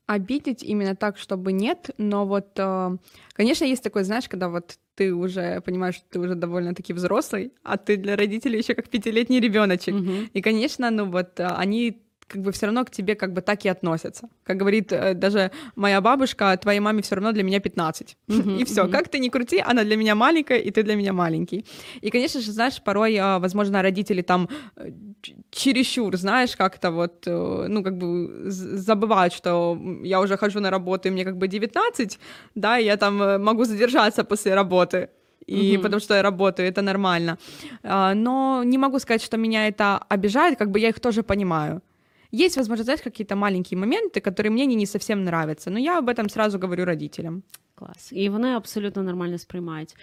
Обидеть именно так, чтобы нет, но вот, э, конечно, есть такое, знаешь, когда вот ты уже понимаешь, что ты уже довольно-таки взрослый, а ты для родителей еще как пятилетний ребеночек. Мгм. И, конечно, ну вот э, они как бы все равно к тебе как бы так и относятся. Как говорит э, даже моя бабушка, твоей маме все равно для меня 15. Мгм, И все, мгм. как ты ни крути, она для меня маленькая, и ты для меня маленький. И, конечно же, знаешь, порой, а, возможно, родители там э, чересчур, знаешь, как-то вот, э, ну, как бы забывают, что я уже хожу на работу, и мне как бы 19, да, и я там могу задержаться после работы. И Мгм. потому что я работаю, это нормально. А, Но не могу сказать, что меня это обижает, как бы я их тоже понимаю. Есть, возможно, знаешь, какие-то маленькие моменты, которые мне не, не совсем нравятся, но я об этом сразу говорю родителям. Клас. І вони абсолютно нормально сприймають.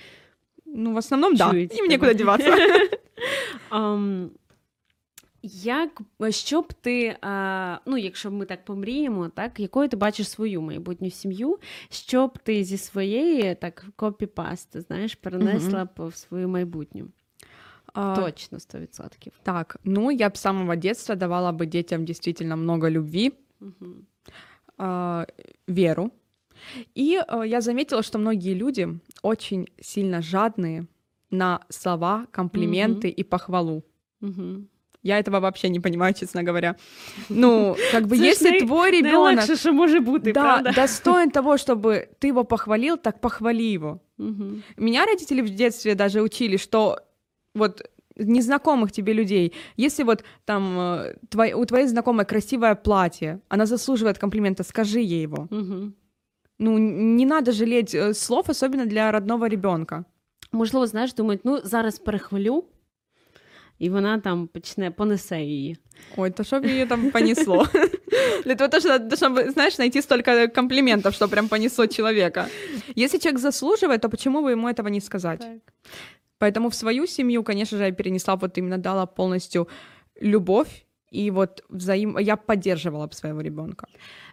Ну, в основном, да. Чують Им тебе. некуда деваться. Ам, як що б ти, а, ну, якщо ми так помріємо, так, якою ти бачиш свою майбутню сім'ю, що б ти зі своєї так копі-пасти, знаєш, перенесла б в свою майбутню? А, Точно 100%. Так, ну, я с самого детства давала бы детям действительно много любви, Угу. веру. И а, я заметила, что многие люди очень сильно жадные на слова, комплименты и похвалу. Угу. Я этого вообще не понимаю, честно говоря. Ну, как бы, ж если твой ребенок да, правда? достоин того, чтобы ты его похвалил, так похвали его. Угу. Меня родители в детстве даже учили, что вот незнакомых тебе людей, если вот там э, твой- у твоей знакомой красивое платье, она заслуживает комплимента, скажи ей его. Угу. Ну, н- не надо жалеть э, слов, особенно для родного ребенка. Можливо, знаєш, думають, ну зараз перехвалю, і вона там почне понесе її. Ой, то что ее там понесло? Для того, то, что- чтобы, знаешь, найти столько комплиментов, что прям понесло человека. Если человек заслуживает, то почему бы ему этого не сказать? Поэтому в свою семью, конечно же, я перенесла вот именно дала полностью любовь и вот взаим... я поддерживала бы своего ребенка.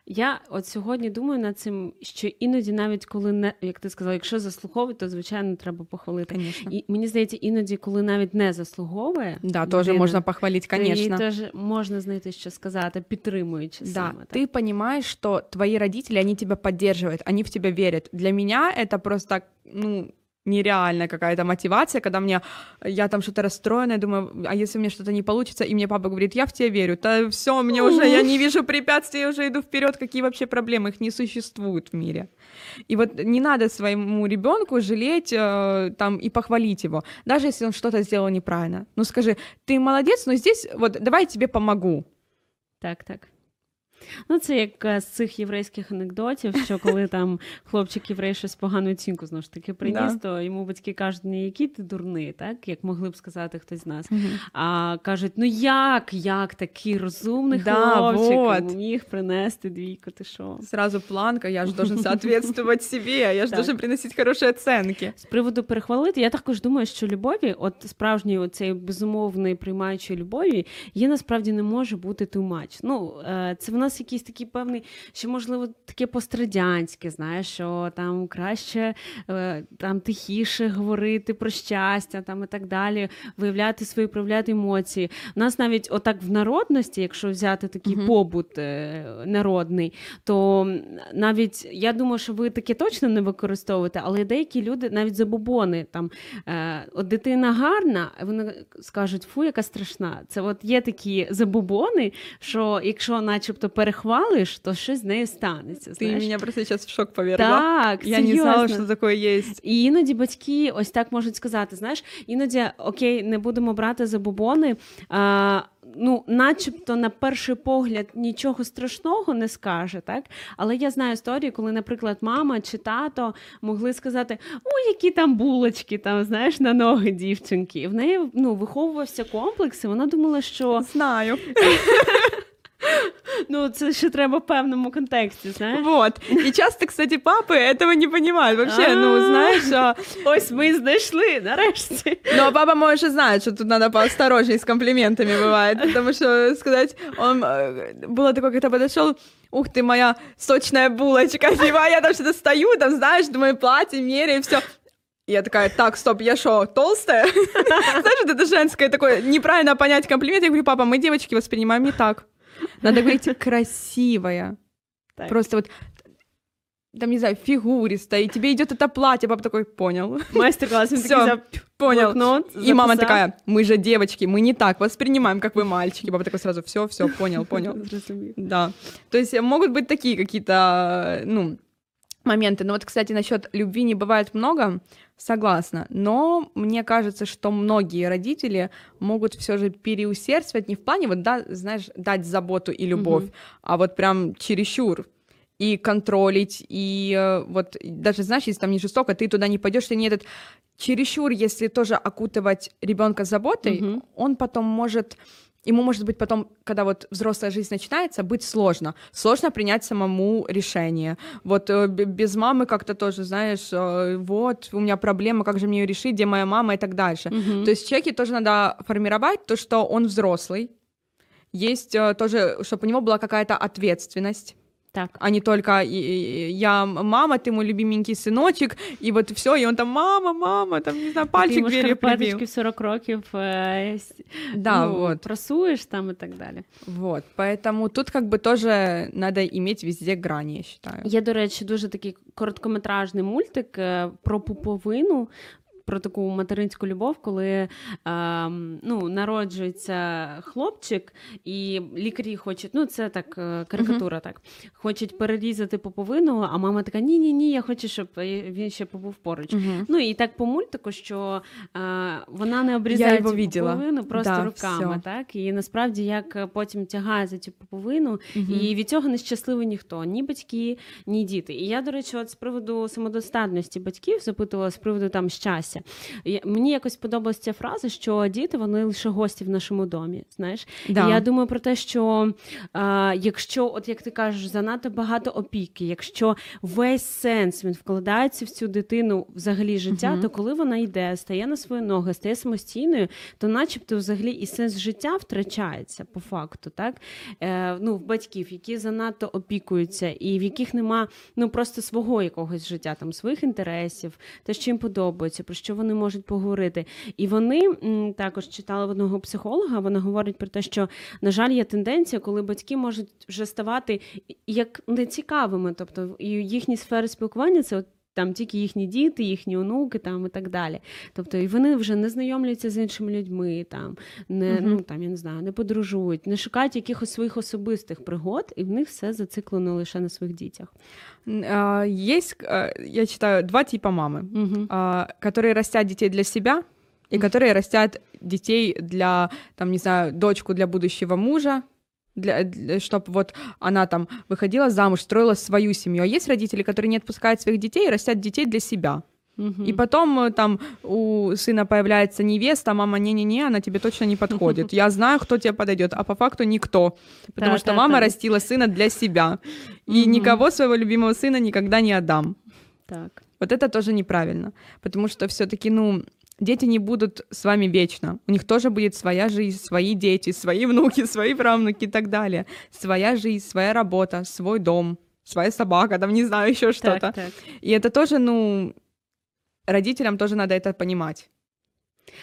Я от сьогодні думаю над цим, що іноді, навіть коли не як ти сказала, якщо заслуговує, то звичайно треба похвалити. Конечно. І мені здається, іноді, коли навіть не заслуговує, Да, тоже людина, можно похвалить, то їй конечно. теж можна знайти, що сказати, підтримуючи Да, саме. ты понимаешь, что твои родители, они тебя поддерживают, они в тебя верят. Для меня это просто, ну, Нереальная какая-то мотивация, когда мне, я там что-то расстроена, думаю, а если меня что-то не получится, и мне папа говорит, я в тебя верю, то все, мне уже, я не вижу препятствий, я уже иду вперед, какие вообще проблемы, их не существует в мире. И вот не надо своему ребенку жалеть э, там и похвалить его, даже если он что-то сделал неправильно. Ну скажи, ты молодец, но здесь вот давай я тебе помогу. Так, так. Ну, це як е, з цих єврейських анекдотів, що коли там хлопчик єврей щось погану оцінку знову ж таки приніс, Да. то йому батьки кажуть, не який ти дурний, так як могли б сказати хтось з нас. А кажуть, ну як, як такий розумний Да, хлопчик вот. міг принести двійку, ти що? Сразу планка, я же должен соответствовать себе, я же Так. должен приносить хорошие оценки. З приводу перехвалити, я також думаю, що любові, от справжньої оцеї безумовної приймаючої любові, її насправді не може бути much. Ну, е, це в нас якийсь такий певний, що можливо таке пострадянське, знаєш, що там краще е, там тихіше говорити про щастя, там і так далі, виявляти свої проявляти емоції. У нас навіть отак в народності, якщо взяти такий Мгм. побут е, народний, то навіть я думаю, що ви таке точно не використовуєте, але деякі люди навіть забобони там е, от дитина гарна, вони скажуть, фу, яка страшна. Це от є такі забобони, що якщо начебто перехвалиш, то щось з нею станеться. Знаєш. меня просто сейчас в шок повергла. Так, я не знала, серйозно. что такое есть. І іноді батьки ось так можуть сказати: знаєш, іноді окей, не будемо брати забобони. А, ну, начебто, на перший погляд нічого страшного не скаже, так? Але я знаю історії, коли, наприклад, мама чи тато могли сказати: о, які там булочки, там, знаєш, на ноги дівчинки. І в неї ну, виховувався комплекс, і вона думала, що Знаю. ну, це ще треба в певному контексті, знаєш. Вот. И часто, кстати, папы этого не понимают. Вообще, ну, А. знаешь, а, Ось ми і знайшли нарешті. ну, а папа, может, и знает, что тут надо поосторожней с комплиментами бывает. Потому что сказать, он э, было такое, когда подошел, ух ты, моя сочная булочка, типа, а я там что-то стою, там, знаешь, думаю, платье, меряю, все. Я такая, так, стоп, я что, толстая? Знаешь, вот это женское такое, неправильно понять комплимент. Я говорю, папа, мы девочки воспринимаем не так. Надо говорить красивая. Так. Просто вот там, не знаю, фигуристая, и тебе идет это платье, папа такой, понял, Майстер-клас, він Всё, такий взяв понял. блокнот, И мама записав. такая, мы же девочки, мы не так воспринимаем, как вы мальчики. Папа такой сразу, все, все, понял, понял. Зрозумів. Да. То есть э, могут быть такие какие-то, ну, моменты. Но вот, кстати, насчет любви не бывает много, согласна. Но мне кажется, что многие родители могут все же переусердствовать не в плане, вот, да, знаешь, дать заботу и любовь, Мгм. а вот прям чересчур и контролить, и э, вот даже, знаешь, если там не жестоко, ты туда не пойдешь, ты не этот чересчур, если тоже окутывать ребенка заботой, Мгм. он потом может ему, может быть, потом, когда вот взрослая жизнь начинается, быть сложно. Сложно принять самому решение. Вот э, б- без мамы как-то тоже, знаешь, э, вот, у меня проблема, как же мне ее решить, где моя мама и так дальше. Мгм. То есть в человеке тоже надо формировать то, что он взрослый, есть э, тоже, чтобы у него была какая-то ответственность, Так. а не только и- и- я мама, ты мой любименький сыночек, и вот все, и он там мама, мама, там, не знаю, Ти пальчик йому дверью шкарпеточки прибил. в 40 років е, с- Да, ну, вот. просуєш там і так далі. Вот, поэтому тут как бы тоже надо иметь везде грани, я считаю. Є, до речі, дуже такий короткометражний мультик е, про пуповину. про таку материнську любов, коли е, ну, народжується хлопчик, і лікарі хочуть, ну це так, е, карикатура, так, хочуть перерізати пуповину, а мама така: ні, ні, ні, я хочу, щоб е, він ще побув поруч. Ну і так по мультику, що е, вона не обрізає цю видела. просто Да, руками, так і насправді як потім тягає за цю пуповину, Мгм. і від цього не щасливий ніхто, ні батьки, ні діти. І я, до речі, от з приводу самодостатності батьків запитувала з приводу там щастя. І Мені якось подобалася ця фраза, що діти вони лише гості в нашому домі. Знаєш, Да. і я думаю про те, що а, якщо, от як ти кажеш, занадто багато опіки, якщо весь сенс він вкладається в цю дитину взагалі життя, Мгм. то коли вона йде, стає на свої ноги, стає самостійною, то начебто взагалі і сенс життя втрачається по факту, так? Е, ну, в батьків, які занадто опікуються, і в яких нема ну просто свого якогось життя, там своїх інтересів, те, що їм подобається, про що вони можуть поговорити. І вони також читали одного психолога. Вона говорить про те, що на жаль, є тенденція, коли батьки можуть вже ставати як нецікавими, тобто їхні сфери спілкування це от Там тільки їхні діти, їхні онуки, там і так далі. Тобто, і вони вже не знайомляться з іншими людьми, там не Мгм. ну там я не знаю, не подорожують, не шукають якихось своїх особистих пригод, і в них все зациклено лише на своїх дітях. Н- а, Есть, а, я читаю, два типа мамы, Угу. а, которые растят детей для себя и которые растят детей для, там, не знаю, дочку для будущего мужа, для, чтобы вот она там выходила замуж, строила свою семью. А есть родители, которые не отпускают своих детей и растят детей для себя. И потом э, там у сына появляется невеста, мама не-не-не, она тебе точно не подходит. Я знаю, кто тебе подойдет, а по факту никто. Потому Да, что да, мама да. растила сына для себя. И никого своего любимого сына никогда не отдам. Так. Вот это тоже неправильно. Потому что все-таки, ну, дети не будут с вами вечно. У них тоже будет своя жизнь, свои дети, свои внуки, свои правнуки и так далее. Своя жизнь, своя работа, свой дом, своя собака, там не знаю, еще что-то. И это тоже, ну, родителям тоже надо это понимать.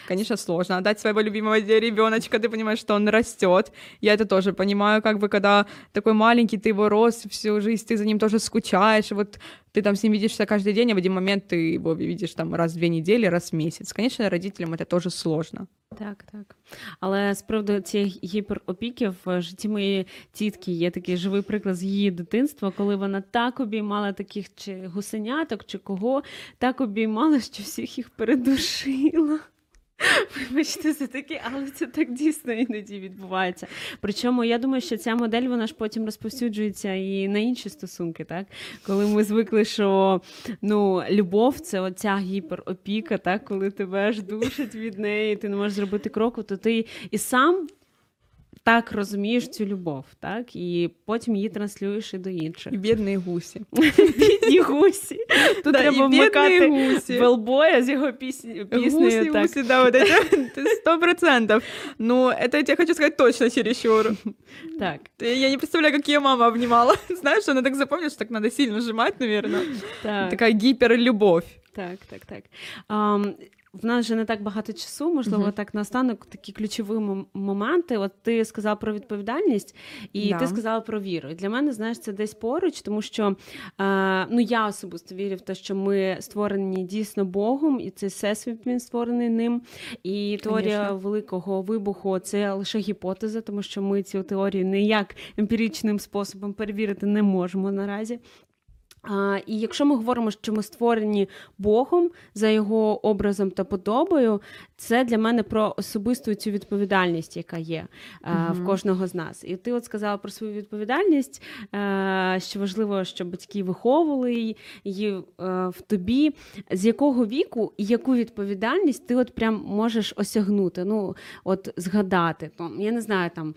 Конечно, сложно отдать своего любимого ребеночка, ты понимаешь, что он растет. Я это тоже понимаю, как бы, когда такой маленький, ты его рос всю жизнь, ты за ним тоже скучаешь, вот ты там с ним видишься каждый день, а в один момент ты его видишь там раз в две недели, раз в месяц. Конечно, родителям это тоже сложно. Так, так. Але з приводу цієї гіперопіки в житті моєї тітки є такий живий приклад з її дитинства, коли вона так обіймала таких чи гусеняток, чи кого, так обіймала, що всіх їх передушила. Вибачте, за таке, але це так дійсно іноді відбувається. Причому я думаю, що ця модель вона ж потім розповсюджується і на інші стосунки, так? Коли ми звикли, що ну, любов це оця гіперопіка, так? коли тебе аж душить від неї, ти не можеш зробити кроку, то ти і сам Так розумієш цю любов, так і потім її транслюєш і до інших. И бедные гуси. Бідні гусі. Тут Да, треба і бідні вмикати гусі. Велбоя з його пісні, піснею. Гуси, так. гуси, да, вот это сто процентов. Но это я тебе хочу сказать точно чересчур. так. Ты- Я не представляю, как ее мама обнимала. Знаешь, она так запомнила, что так надо сильно сжимать, наверное. Так. Такая гиперлюбовь. Так, так, так. Ам, в нас же не так багато часу, можливо, Мгм. так наостанок такі ключові мом- моменти. От ти сказала про відповідальність, і Да. ти сказала про віру. І для мене, знаєш, це десь поруч, тому що е, ну я особисто вірю в те, що ми створені дійсно Богом, і цей всесвіт він створений ним. І теорія Конечно. великого вибуху це лише гіпотеза, тому що ми цю теорію ніяк емпіричним способом перевірити не можемо наразі. А, і якщо ми говоримо, що ми створені Богом за його образом та подобою, це для мене про особисту цю відповідальність, яка є е, в кожного з нас. І ти от сказала про свою відповідальність, е, що важливо, щоб батьки виховували її, її е, в тобі. З якого віку і яку відповідальність ти от прям можеш осягнути? Ну, от згадати, там, я не знаю, там.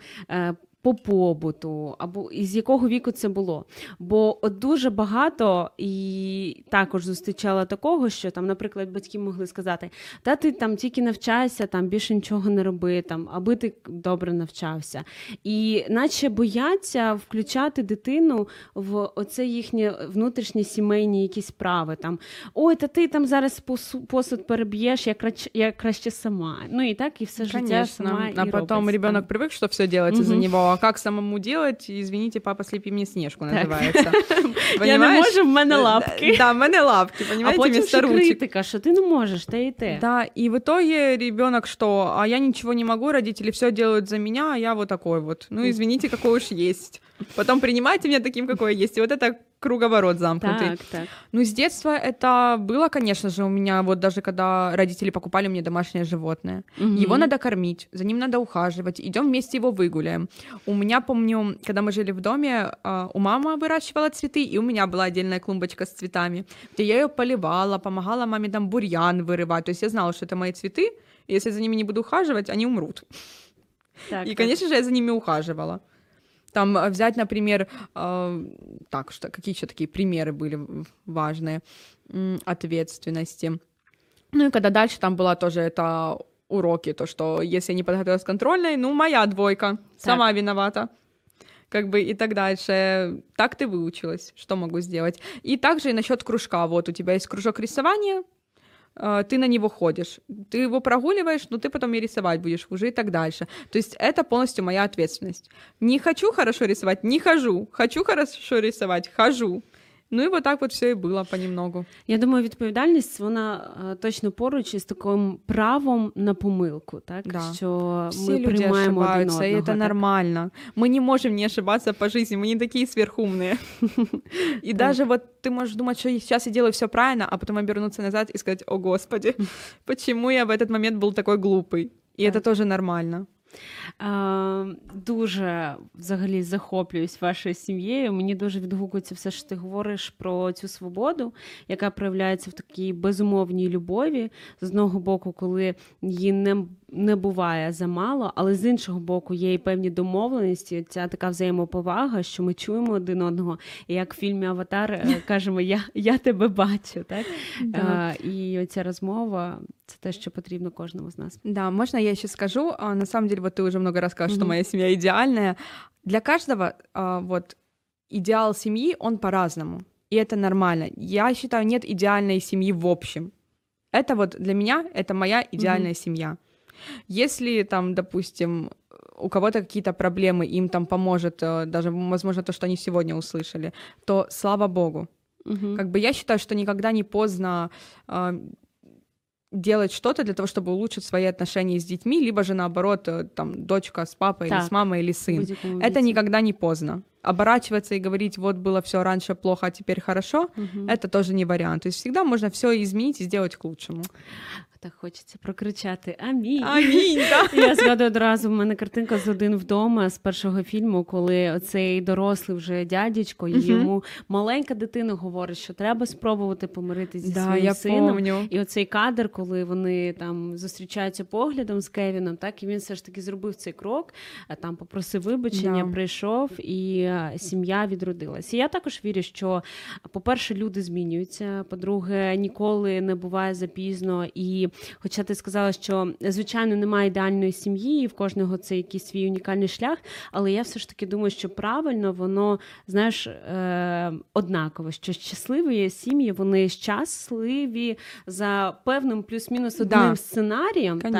По побуту, або із якого віку це було. Бо от дуже багато і також зустрічала такого, що там, наприклад, батьки могли сказати: та ти там тільки навчайся, там більше нічого не роби, там, аби ти добре навчався. І наче бояться включати дитину в оце їхнє внутрішнє сімейні якісь справи. Там ой, та ти там зараз посу- посуд переб'єш, я краще, я краще сама. Ну і так, і все життя сама. Конечно. і А потом робить, ребенок там. привык, что все делается за Мгм. него А как самому делать? Извините, папа, слепи мне снежку Так. называется. Я не Понимаешь? можу, в мене Э, лапки. Да, в мене лапки, А понимаете, потім вместо ще ручек. критика, що ти не можеш, те і те. Да, и в итоге ребенок что? А я ничего не могу, родители все делают за меня, а я вот такой вот. Ну, извините, какой уж есть. Потом принимайте меня таким, какой я есть. И вот это круговорот замкнутый. Так, так. Ну, с детства это было, конечно же, у меня вот даже когда родители покупали мне домашнее животное. Его Мгм. надо кормить, за ним надо ухаживать. Идем вместе его выгуляем. У меня, помню, когда мы жили в доме, а, у мамы выращивала цветы, и у меня была отдельная клумбочка с цветами, где я ее поливала, помогала маме там бурьян вырывать. То есть я знала, что это мои цветы, и если за ними не буду ухаживать, они умрут. так И, так. конечно же, я за ними ухаживала. Там э, взять, например, э, так, что, какие еще такие примеры были важные ответственности. Ну и когда дальше там была тоже это уроки, то, что если я не подготовилась к контрольной, ну, моя двойка, сама виновата. Как бы и так дальше. Так ты выучилась, что могу сделать. И также и насчет кружка. Вот у тебя есть кружок рисования, ты на него ходишь, ты его прогуливаешь, но ты потом и рисовать будешь уже и так дальше. То есть это полностью моя ответственность. Не хочу хорошо рисовать, не хожу. Хочу хорошо рисовать, хожу. Ну и вот так вот все и было понемногу. Я думаю, відповідальність вона е, точно поруч із таким правом на помилку, так Да. що Все ми люди приймаємо один ошибаются, и одного. это так. нормально. Мы не можем не ошибаться по жизни, мы не такие сверхумные. И Да. даже вот ты можешь думать, что сейчас я делаю все правильно, а потом обернуться назад и сказать, о господи, почему я в этот момент был такой глупый? И это Так. тоже нормально. Е, дуже взагалі захоплююсь вашою сім'єю. Мені дуже відгукується все, що ти говориш про цю свободу, яка проявляється в такій безумовній любові. З одного боку, коли її не, не буває замало, але з іншого боку, є і певні домовленості. Ця така взаємоповага, що ми чуємо один одного. І як в фільмі Аватар е, кажемо, я, я тебе бачу. Так? Да. Е, і оця розмова це те, що потрібно кожному з нас. Да, можно я еще скажу? А, На самом деле, вот ты уже много раз сказала, что Мгм. моя семья идеальная. Для каждого а, вот идеал семьи, он по-разному. И это нормально. Я считаю, нет идеальной семьи в общем. Это вот для меня, это моя идеальная семья. Если там, допустим, у кого-то какие-то проблемы, им там поможет, э, даже, возможно, то, что они сегодня услышали, то слава богу. Угу. Как бы я считаю, что никогда не поздно а, делать что-то для того, чтобы улучшить свои отношения с детьми, либо же наоборот, э, там, дочка с папой или Так. с мамой или сын. Будь-якому Это віці. никогда не поздно. Оборачиваться и говорить, вот было все раньше плохо, а теперь хорошо, Мгм. это тоже не вариант. То есть всегда можно все изменить и сделать к лучшему. Так хочеться прокричати Амінь. Аминь, да. Я згадую одразу, в мене картинка з один вдома з першого фільму, коли оцей дорослий вже дядечко, і йому маленька дитина говорить, що треба спробувати помиритися зі Да, своїм я сином. помню. І оцей кадр, коли вони там зустрічаються поглядом з Кевіном, так і він все ж таки зробив цей крок, там попросив вибачення, Да. прийшов, і е, сім'я відродилась. І я також вірю, що, по-перше, люди змінюються. По-друге, ніколи не буває запізно. І хоча ти сказала, що звичайно немає ідеальної сім'ї, і в кожного це якийсь свій унікальний шлях, але я все ж таки думаю, що правильно воно знаєш е, однаково, що щасливі сім'ї вони щасливі за певним плюс-мінус одним Да. сценарієм. Так?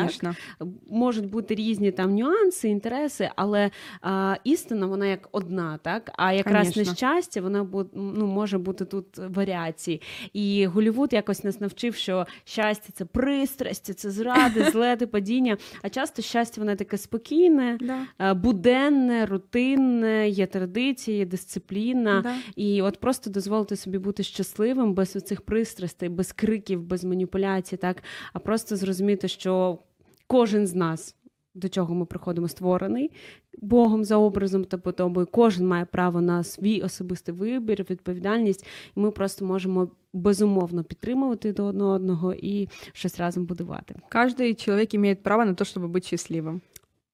Можуть бути різні там нюанси, інтереси, але а, істина вона як одна, так а якраз Конечно. нещастя, вона ну, може бути тут варіації. І Голівуд якось нас навчив, що щастя це пристрасті, це зради, злети, падіння. А часто щастя воно таке спокійне, Да. е, буденне, рутинне, є традиції, є дисципліна. Да. І от просто дозволити собі бути щасливим без цих пристрастей, без криків, без маніпуляцій, так а просто зрозуміти, що кожен з нас До чого ми приходимо створений Богом за образом та подобою. Кожен має право на свій особистий вибір, відповідальність, і ми просто можемо безумовно підтримувати до одного одного і щось разом будувати. Каждый человек имеет право на то, чтобы быть счастливым.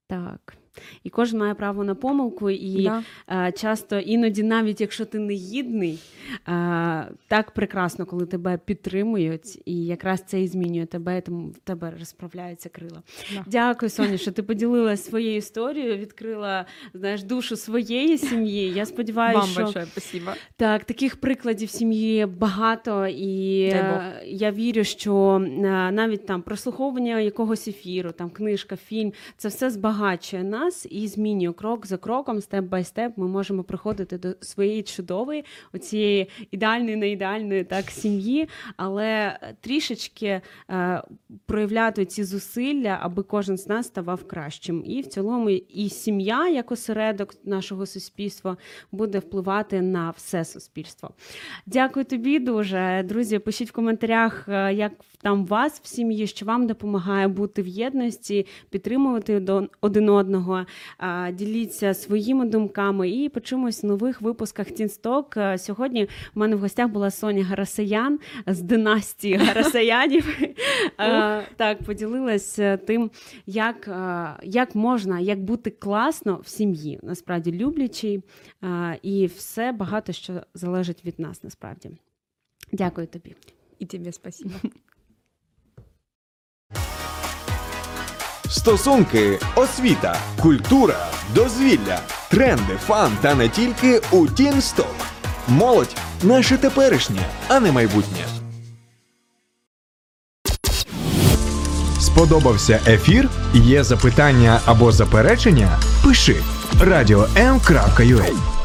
Так. І кожен має право на помилку, і Да. Е, часто іноді, навіть якщо ти не гідний, е, так прекрасно, коли тебе підтримують, і якраз це і змінює тебе, і тому в тебе розправляються крила. Да. Дякую, Соня, що ти поділилася своєю історією, відкрила знаєш, душу своєї сім'ї. Я сподіваюся, Вам що большое спасибо. так, таких прикладів сім'ї багато, і е, я вірю, що навіть там прослуховування якогось ефіру, там книжка, фільм, це все збагачує нас і змінює крок за кроком, степ бай степ. Ми можемо приходити до своєї чудової, оцієї ідеальної, не ідеальної так сім'ї, але трішечки е, проявляти ці зусилля, аби кожен з нас ставав кращим. І в цілому і сім'я, як осередок нашого суспільства, буде впливати на все суспільство. Дякую тобі дуже. Друзі, пишіть в коментарях, е, як там вас в сім'ї, що вам допомагає бути в єдності, підтримувати один одного. А, Діліться своїми думками і почуємось в нових випусках Тінсток. Сьогодні в мене в гостях була Соня Гарасаян з династії Гарасаянів. Так, поділилась тим, як, як можна, як бути класно в сім'ї, насправді люблячій, е, і все багато що залежить від нас, насправді. Дякую тобі. И тебе спасибо. Стосунки, освіта, культура, дозвілля, тренди, фан та не тільки у Тінсток. Молодь наше теперішнє, а не майбутнє. Сподобався ефір? Є запитання або заперечення? Пиши радіом.ua